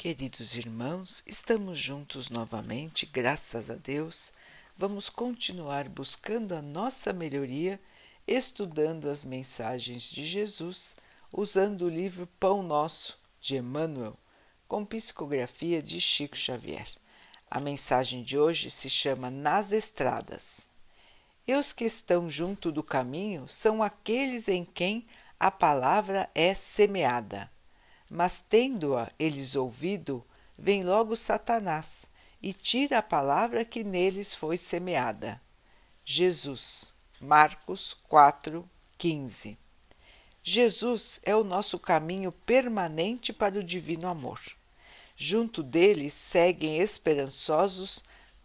Queridos irmãos, estamos juntos novamente, graças a Deus. Vamos continuar buscando a nossa melhoria, estudando as mensagens de Jesus, usando o livro Pão Nosso, de Emmanuel, com psicografia de Chico Xavier. A mensagem de hoje se chama Nas Estradas. E os que estão junto do caminho são aqueles em quem a palavra é semeada mas tendo-a eles ouvido, vem logo Satanás e tira a palavra que neles foi semeada. Jesus, Marcos 4, 15. Jesus é o nosso caminho permanente para o divino amor. Junto dele seguem esperançosos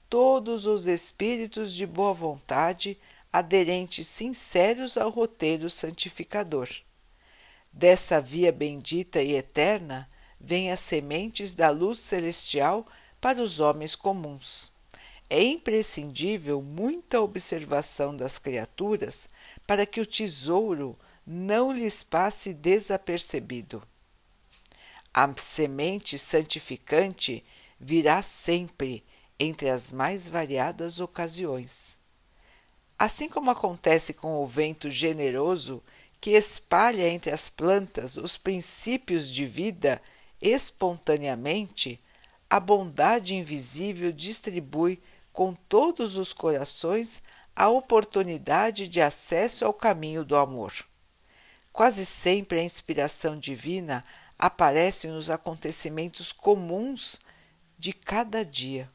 todos os espíritos de boa vontade, aderentes sinceros ao roteiro santificador. Dessa via bendita e eterna vêm as sementes da luz celestial para os homens comuns. É imprescindível muita observação das criaturas para que o tesouro não lhes passe desapercebido. A semente santificante virá sempre entre as mais variadas ocasiões. Assim como acontece com o vento generoso que espalha entre as plantas os princípios de vida espontaneamente, a bondade invisível distribui com todos os corações a oportunidade de acesso ao caminho do amor. Quase sempre a inspiração divina aparece nos acontecimentos comuns de cada dia,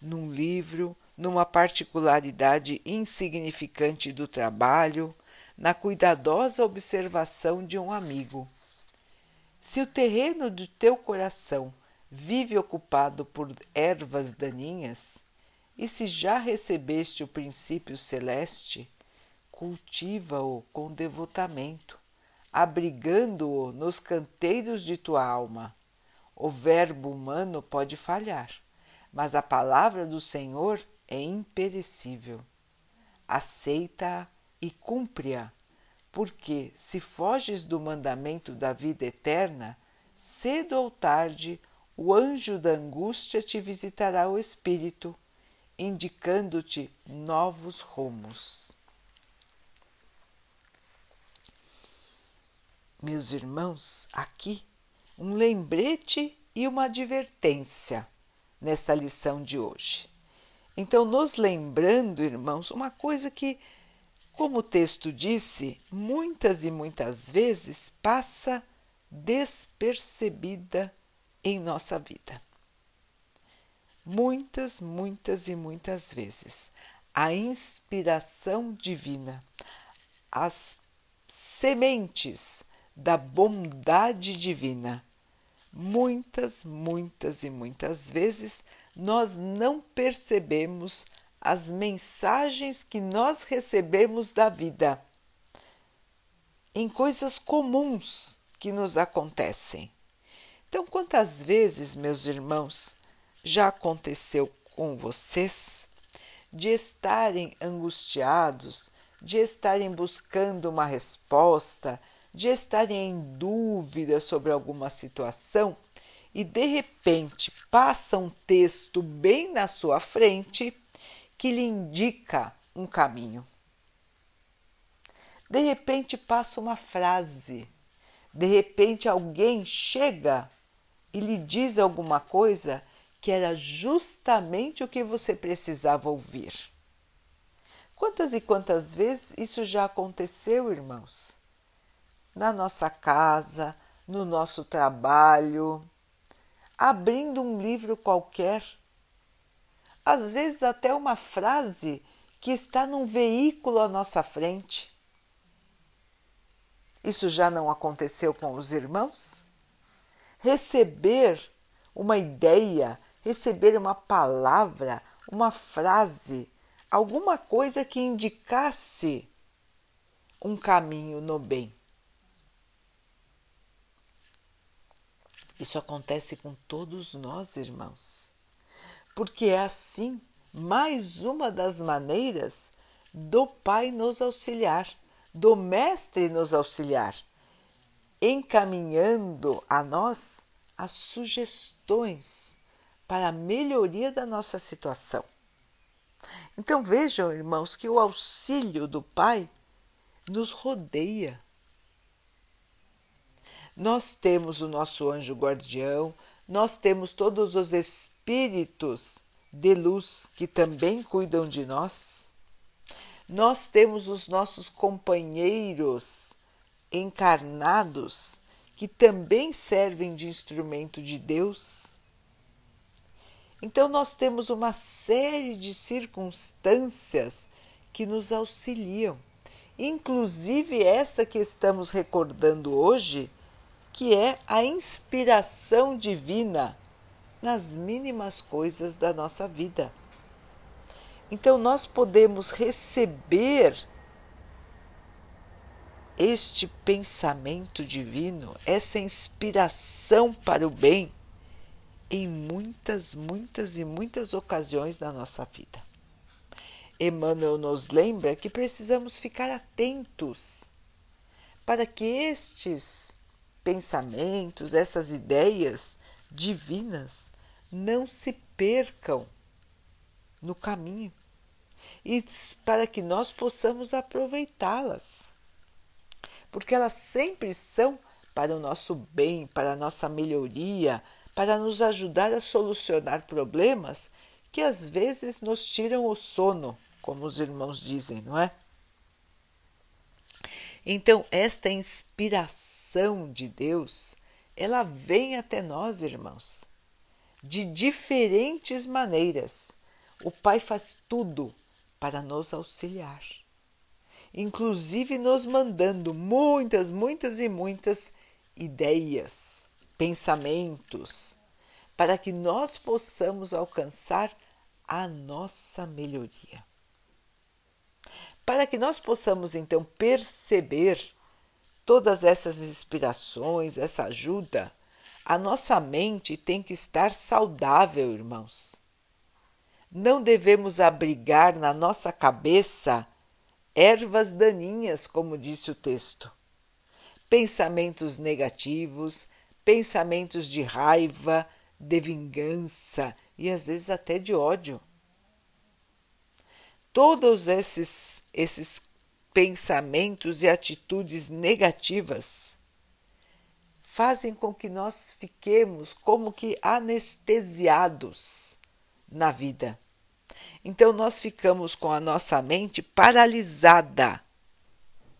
num livro, numa particularidade insignificante do trabalho, na cuidadosa observação de um amigo. Se o terreno de teu coração vive ocupado por ervas daninhas, e se já recebeste o princípio celeste, cultiva-o com devotamento, abrigando-o nos canteiros de tua alma. O verbo humano pode falhar, mas a palavra do Senhor é imperecível. Aceita-a e cumpre-a, porque se foges do mandamento da vida eterna, cedo ou tarde o anjo da angústia te visitará o espírito, indicando-te novos rumos. Meus irmãos, aqui um lembrete e uma advertência nessa lição de hoje. Então, nos lembrando, irmãos, uma coisa que como o texto disse, muitas e muitas vezes passa despercebida em nossa vida. Muitas, muitas e muitas vezes. A inspiração divina, as sementes da bondade divina, muitas, muitas e muitas vezes nós não percebemos as mensagens que nós recebemos da vida, em coisas comuns que nos acontecem. Então, quantas vezes, meus irmãos, já aconteceu com vocês de estarem angustiados, de estarem buscando uma resposta, de estarem em dúvida sobre alguma situação e de repente passa um texto bem na sua frente que lhe indica um caminho. De repente passa uma frase, de repente alguém chega e lhe diz alguma coisa que era justamente o que você precisava ouvir. Quantas e quantas vezes isso já aconteceu, irmãos? Na nossa casa, no nosso trabalho, abrindo um livro qualquer às vezes até uma frase que está num veículo à nossa frente. Isso já não aconteceu com os irmãos? Receber uma ideia, receber uma palavra, uma frase, alguma coisa que indicasse um caminho no bem. Isso acontece com todos nós, irmãos porque é assim mais uma das maneiras do Pai nos auxiliar, do Mestre nos auxiliar, encaminhando a nós as sugestões para a melhoria da nossa situação. Então vejam, irmãos, que o auxílio do Pai nos rodeia. Nós temos o nosso anjo guardião, nós temos todos os espíritos de luz que também cuidam de nós. Nós temos os nossos companheiros encarnados que também servem de instrumento de Deus. Então, nós temos uma série de circunstâncias que nos auxiliam, inclusive essa que estamos recordando hoje, que é a inspiração divina nas mínimas coisas da nossa vida. Então, nós podemos receber este pensamento divino, essa inspiração para o bem, em muitas, muitas e muitas ocasiões da nossa vida. Emmanuel nos lembra que precisamos ficar atentos para que estes pensamentos, essas ideias divinas não se percam no caminho e para que nós possamos aproveitá-las. Porque elas sempre são para o nosso bem, para a nossa melhoria, para nos ajudar a solucionar problemas que às vezes nos tiram o sono, como os irmãos dizem, não é? Então, esta inspiração de Deus, ela vem até nós, irmãos, de diferentes maneiras. O Pai faz tudo para nos auxiliar, inclusive nos mandando muitas, muitas e muitas ideias, pensamentos, para que nós possamos alcançar a nossa melhoria. Para que nós possamos então perceber todas essas inspirações, essa ajuda, a nossa mente tem que estar saudável, irmãos. Não devemos abrigar na nossa cabeça ervas daninhas, como disse o texto. Pensamentos negativos, pensamentos de raiva, de vingança e às vezes até de ódio. Todos esses, esses pensamentos e atitudes negativas fazem com que nós fiquemos como que anestesiados na vida. Então nós ficamos com a nossa mente paralisada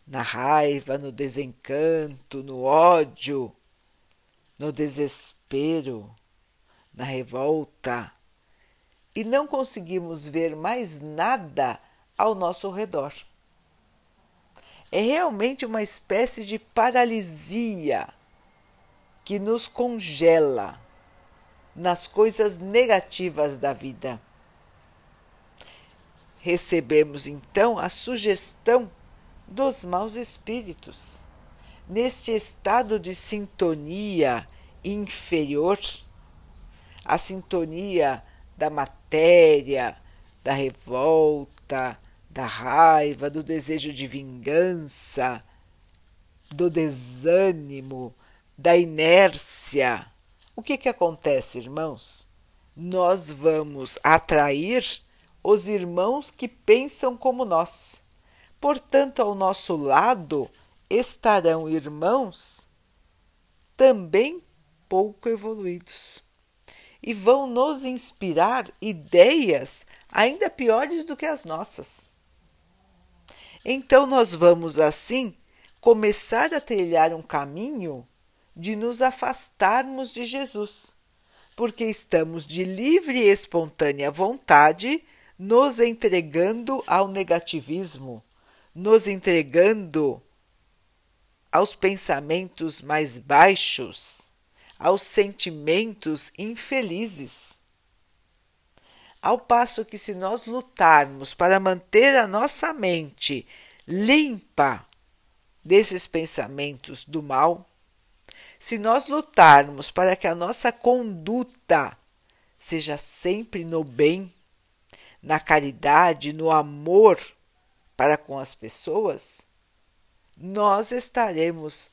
na raiva, no desencanto, no ódio, no desespero, na revolta e não conseguimos ver mais nada ao nosso redor. É realmente uma espécie de paralisia que nos congela nas coisas negativas da vida. Recebemos então a sugestão dos maus espíritos. Neste estado de sintonia inferior, a sintonia da matéria, da revolta, da raiva, do desejo de vingança, do desânimo, da inércia, o que, que acontece, irmãos? Nós vamos atrair os irmãos que pensam como nós. Portanto, ao nosso lado estarão irmãos também pouco evoluídos e vão nos inspirar ideias ainda piores do que as nossas. Então, nós vamos assim começar a trilhar um caminho de nos afastarmos de Jesus, porque estamos de livre e espontânea vontade nos entregando ao negativismo, nos entregando aos pensamentos mais baixos, aos sentimentos infelizes. Ao passo que, se nós lutarmos para manter a nossa mente limpa desses pensamentos do mal, se nós lutarmos para que a nossa conduta seja sempre no bem, na caridade, no amor para com as pessoas, nós estaremos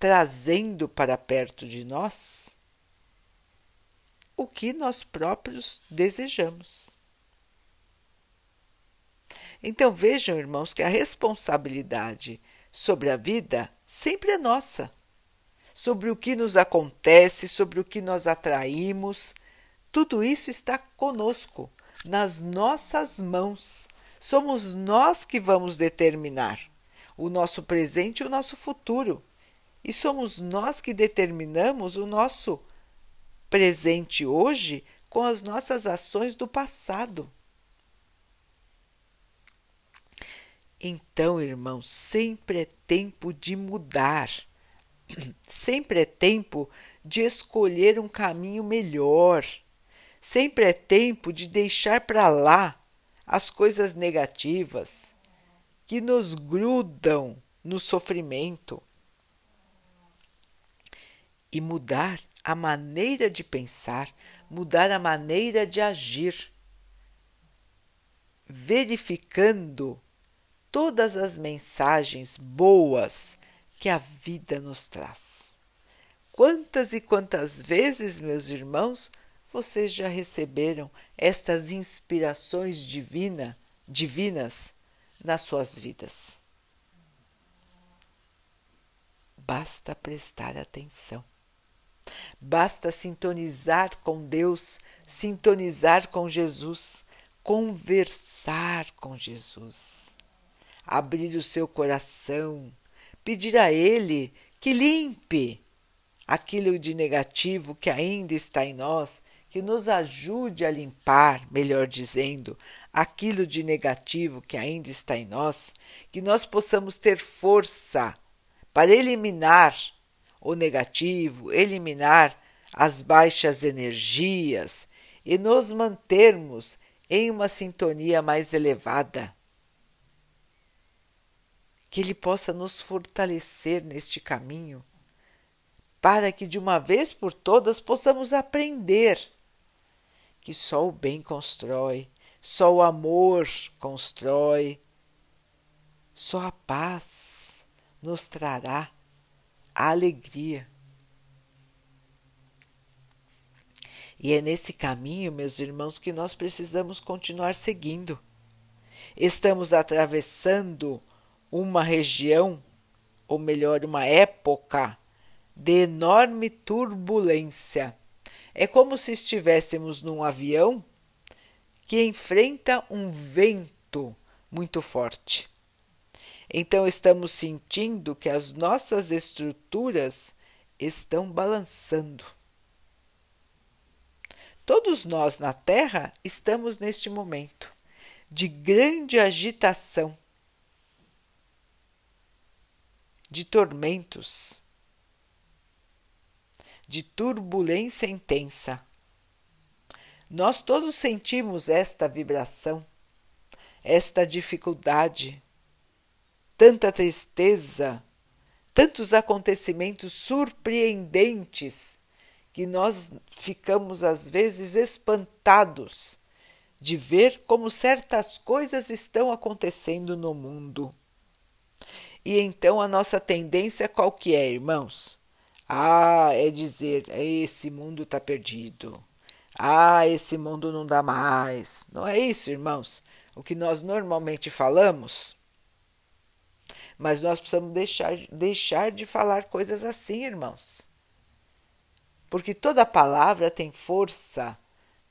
trazendo para perto de nós o que nós próprios desejamos. Então vejam, irmãos, que a responsabilidade sobre a vida sempre é nossa. Sobre o que nos acontece, sobre o que nós atraímos, tudo isso está conosco, nas nossas mãos. Somos nós que vamos determinar o nosso presente e o nosso futuro. E somos nós que determinamos o nosso presente hoje com as nossas ações do passado. Então, irmãos, sempre é tempo de mudar. Sempre é tempo de escolher um caminho melhor. Sempre é tempo de deixar para lá as coisas negativas que nos grudam no sofrimento e mudar a maneira de pensar, mudar a maneira de agir, verificando todas as mensagens boas que a vida nos traz. Quantas e quantas vezes, meus irmãos, vocês já receberam estas inspirações divina, divinas nas suas vidas? Basta prestar atenção. Basta sintonizar com Deus, sintonizar com Jesus, conversar com Jesus. Abrir o seu coração, pedir a Ele que limpe aquilo de negativo que ainda está em nós, que nos ajude a limpar, melhor dizendo, aquilo de negativo que ainda está em nós, que nós possamos ter força para eliminar o negativo, eliminar as baixas energias e nos mantermos em uma sintonia mais elevada. Que Ele possa nos fortalecer neste caminho, para que de uma vez por todas possamos aprender que só o bem constrói, só o amor constrói, só a paz nos trará a alegria. E é nesse caminho, meus irmãos, que nós precisamos continuar seguindo. Estamos atravessando uma região, ou melhor, uma época de enorme turbulência. É como se estivéssemos num avião que enfrenta um vento muito forte. Então estamos sentindo que as nossas estruturas estão balançando. Todos nós na Terra estamos neste momento de grande agitação de tormentos, de turbulência intensa. Nós todos sentimos esta vibração, esta dificuldade, tanta tristeza, tantos acontecimentos surpreendentes que nós ficamos às vezes espantados de ver como certas coisas estão acontecendo no mundo. E então a nossa tendência qual que é, irmãos? Ah, é dizer, esse mundo está perdido. Ah, esse mundo não dá mais. Não é isso, irmãos? O que nós normalmente falamos. Mas nós precisamos deixar, deixar de falar coisas assim, irmãos. Porque toda palavra tem força,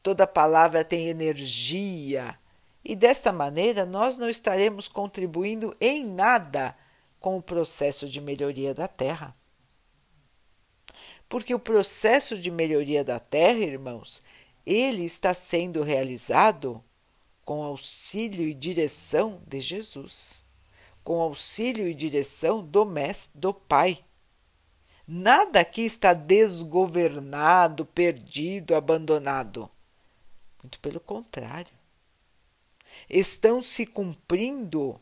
toda palavra tem energia, e desta maneira nós não estaremos contribuindo em nada com o processo de melhoria da Terra. Porque o processo de melhoria da Terra, irmãos, ele está sendo realizado com auxílio e direção de Jesus, com auxílio e direção do Mestre, do Pai. Nada aqui está desgovernado, perdido, abandonado. Muito pelo contrário. Estão se cumprindo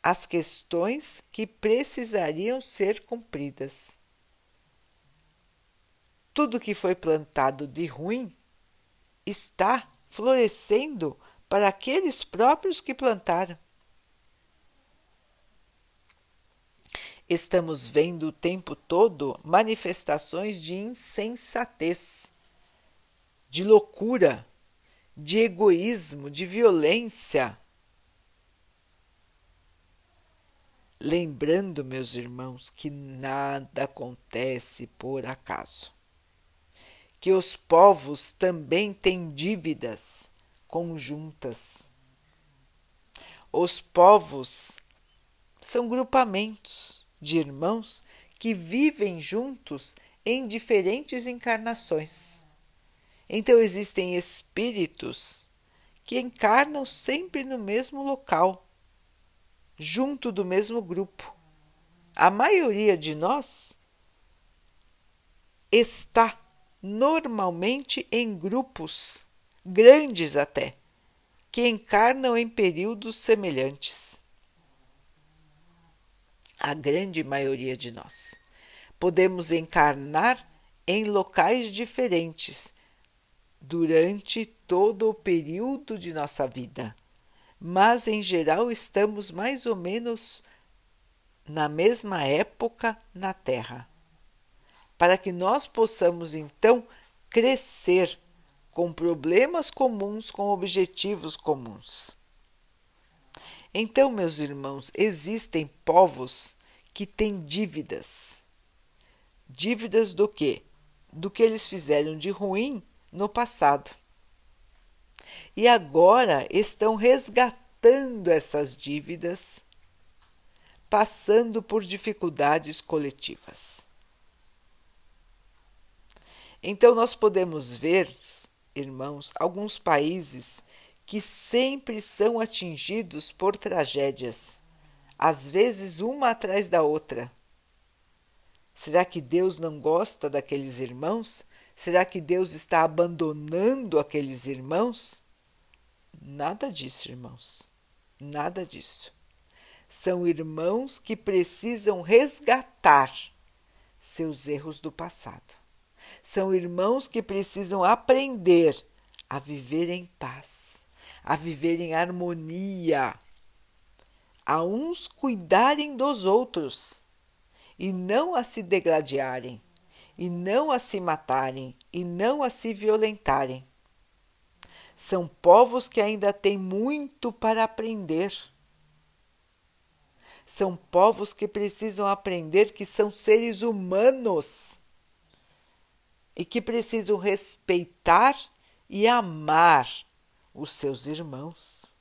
as questões que precisariam ser cumpridas. Tudo que foi plantado de ruim está florescendo para aqueles próprios que plantaram. Estamos vendo o tempo todo manifestações de insensatez. de loucura, de egoísmo, de violência. Lembrando, meus irmãos, que nada acontece por acaso. Que os povos também têm dívidas conjuntas. Os povos são grupamentos de irmãos que vivem juntos em diferentes encarnações. Então existem espíritos que encarnam sempre no mesmo local, junto do mesmo grupo. A maioria de nós está normalmente em grupos, grandes até, que encarnam em períodos semelhantes. A grande maioria de nós. Podemos encarnar em locais diferentes durante todo o período de nossa vida, mas em geral estamos mais ou menos na mesma época na Terra, para que nós possamos então crescer com problemas comuns, com objetivos comuns. Então, meus irmãos, existem povos que têm dívidas. Dívidas do quê? Do que eles fizeram de ruim no passado. E agora estão resgatando essas dívidas, passando por dificuldades coletivas. Então, nós podemos ver, irmãos, alguns países que sempre são atingidos por tragédias, às vezes uma atrás da outra. Será que Deus não gosta daqueles irmãos? Será que Deus está abandonando aqueles irmãos? Nada disso, irmãos. Nada disso. São irmãos que precisam resgatar seus erros do passado. São irmãos que precisam aprender a viver em paz, a viver em harmonia, a uns cuidarem dos outros e não a se degladiarem e não a se matarem e não a se violentarem. São povos que ainda têm muito para aprender. São povos que precisam aprender que são seres humanos e que precisam respeitar e amar os seus irmãos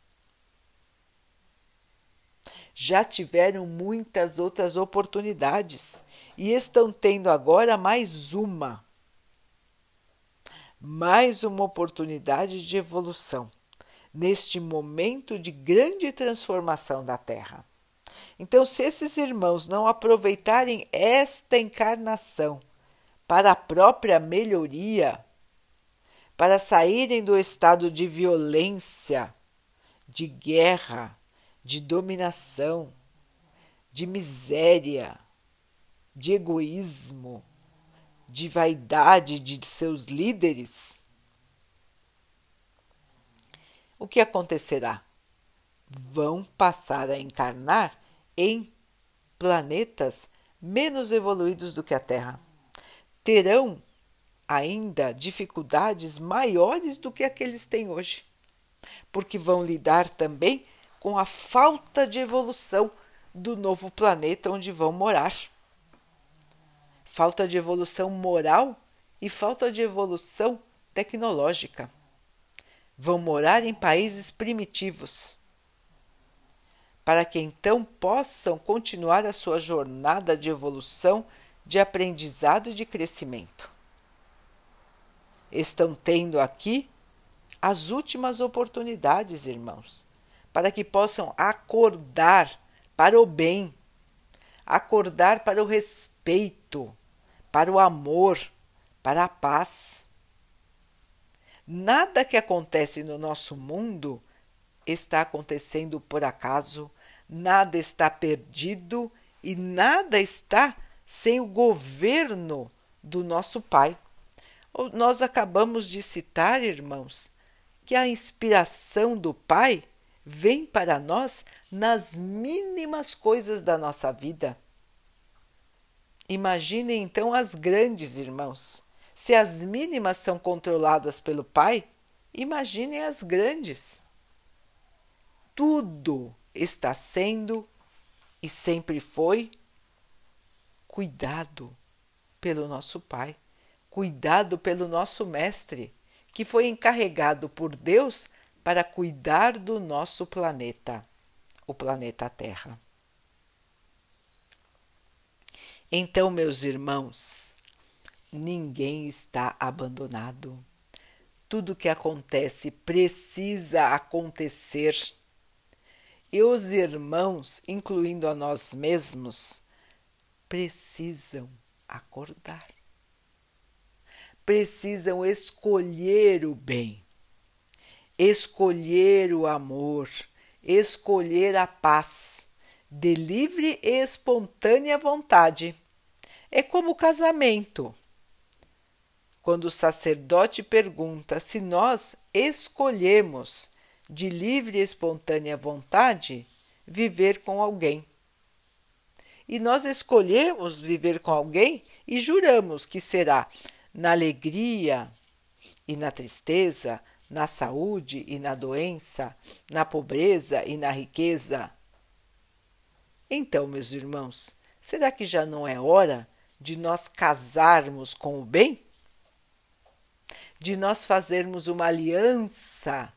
já tiveram muitas outras oportunidades e estão tendo agora mais uma. Mais uma oportunidade de evolução neste momento de grande transformação da Terra. Então, se esses irmãos não aproveitarem esta encarnação para a própria melhoria, para saírem do estado de violência, de guerra, de dominação, de miséria, de egoísmo, de vaidade de seus líderes, o que acontecerá? Vão passar a encarnar em planetas menos evoluídos do que a Terra. Terão ainda dificuldades maiores do que aqueles têm hoje, porque vão lidar também com a falta de evolução do novo planeta onde vão morar. Falta de evolução moral e falta de evolução tecnológica. Vão morar em países primitivos, para que então possam continuar a sua jornada de evolução, de aprendizado e de crescimento. Estão tendo aqui as últimas oportunidades, irmãos para que possam acordar para o bem, acordar para o respeito, para o amor, para a paz. Nada que acontece no nosso mundo está acontecendo por acaso, nada está perdido e nada está sem o governo do nosso Pai. Nós acabamos de citar, irmãos, que a inspiração do Pai vem para nós nas mínimas coisas da nossa vida. Imaginem então as grandes, irmãos. Se as mínimas são controladas pelo Pai, imaginem as grandes. Tudo está sendo e sempre foi cuidado pelo nosso Pai, cuidado pelo nosso Mestre, que foi encarregado por Deus para cuidar do nosso planeta, o planeta Terra. Então, meus irmãos, ninguém está abandonado. Tudo que acontece precisa acontecer. E os irmãos, incluindo a nós mesmos, precisam acordar. Precisam escolher o bem, escolher o amor, escolher a paz, de livre e espontânea vontade. É como o casamento. Quando o sacerdote pergunta se nós escolhemos de livre e espontânea vontade viver com alguém. E nós escolhemos viver com alguém e juramos que será na alegria e na tristeza, na saúde e na doença, na pobreza e na riqueza. Então, meus irmãos, será que já não é hora de nós casarmos com o bem? De nós fazermos uma aliança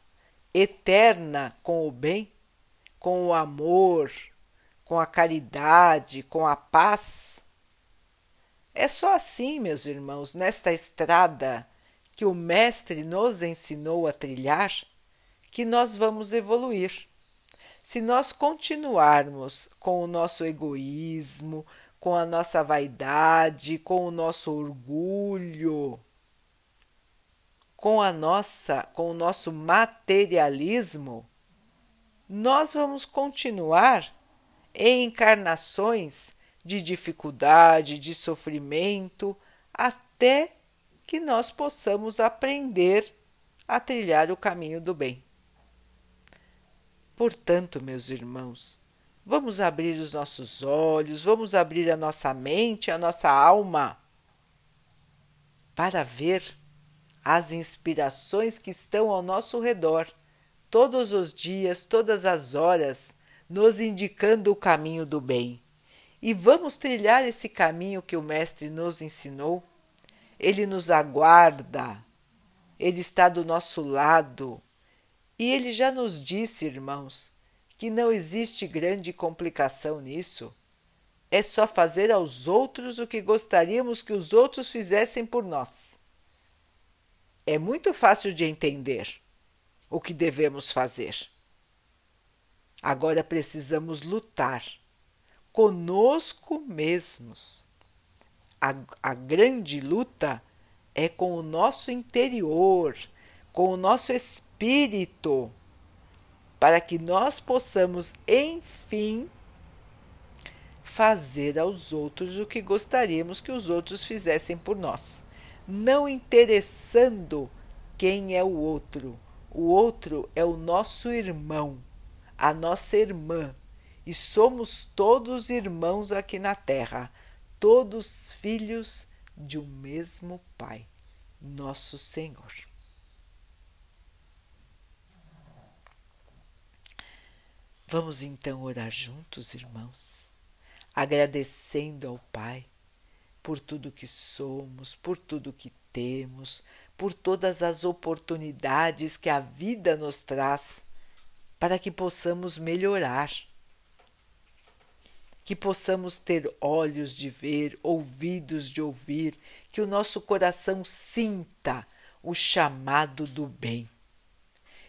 eterna com o bem, com o amor, com a caridade, com a paz? É só assim, meus irmãos, nesta estrada que o Mestre nos ensinou a trilhar, que nós vamos evoluir. Se nós continuarmos com o nosso egoísmo, com a nossa vaidade, com o nosso orgulho, com a nossa, com o nosso materialismo, nós vamos continuar em encarnações de dificuldade, de sofrimento, até que nós possamos aprender a trilhar o caminho do bem. Portanto, meus irmãos, Vamos abrir os nossos olhos, vamos abrir a nossa mente, a nossa alma, para ver as inspirações que estão ao nosso redor, todos os dias, todas as horas, nos indicando o caminho do bem. E vamos trilhar esse caminho que o Mestre nos ensinou. Ele nos aguarda, ele está do nosso lado. E ele já nos disse, irmãos, que não existe grande complicação nisso. É só fazer aos outros o que gostaríamos que os outros fizessem por nós. É muito fácil de entender o que devemos fazer. Agora precisamos lutar conosco mesmos. A, a grande luta é com o nosso interior, com o nosso espírito para que nós possamos, enfim, fazer aos outros o que gostaríamos que os outros fizessem por nós, não interessando quem é o outro. O outro é o nosso irmão, a nossa irmã, e somos todos irmãos aqui na terra, todos filhos de um mesmo Pai, nosso Senhor. Vamos então orar juntos, irmãos, agradecendo ao Pai por tudo que somos, por tudo que temos, por todas as oportunidades que a vida nos traz para que possamos melhorar, que possamos ter olhos de ver, ouvidos de ouvir, que o nosso coração sinta o chamado do bem,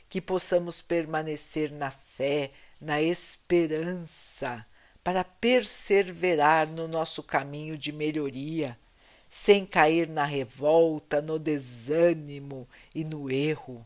que possamos permanecer na fé, na esperança, para perseverar no nosso caminho de melhoria, sem cair na revolta, no desânimo e no erro.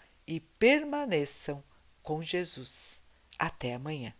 e permaneçam com Jesus. Até amanhã.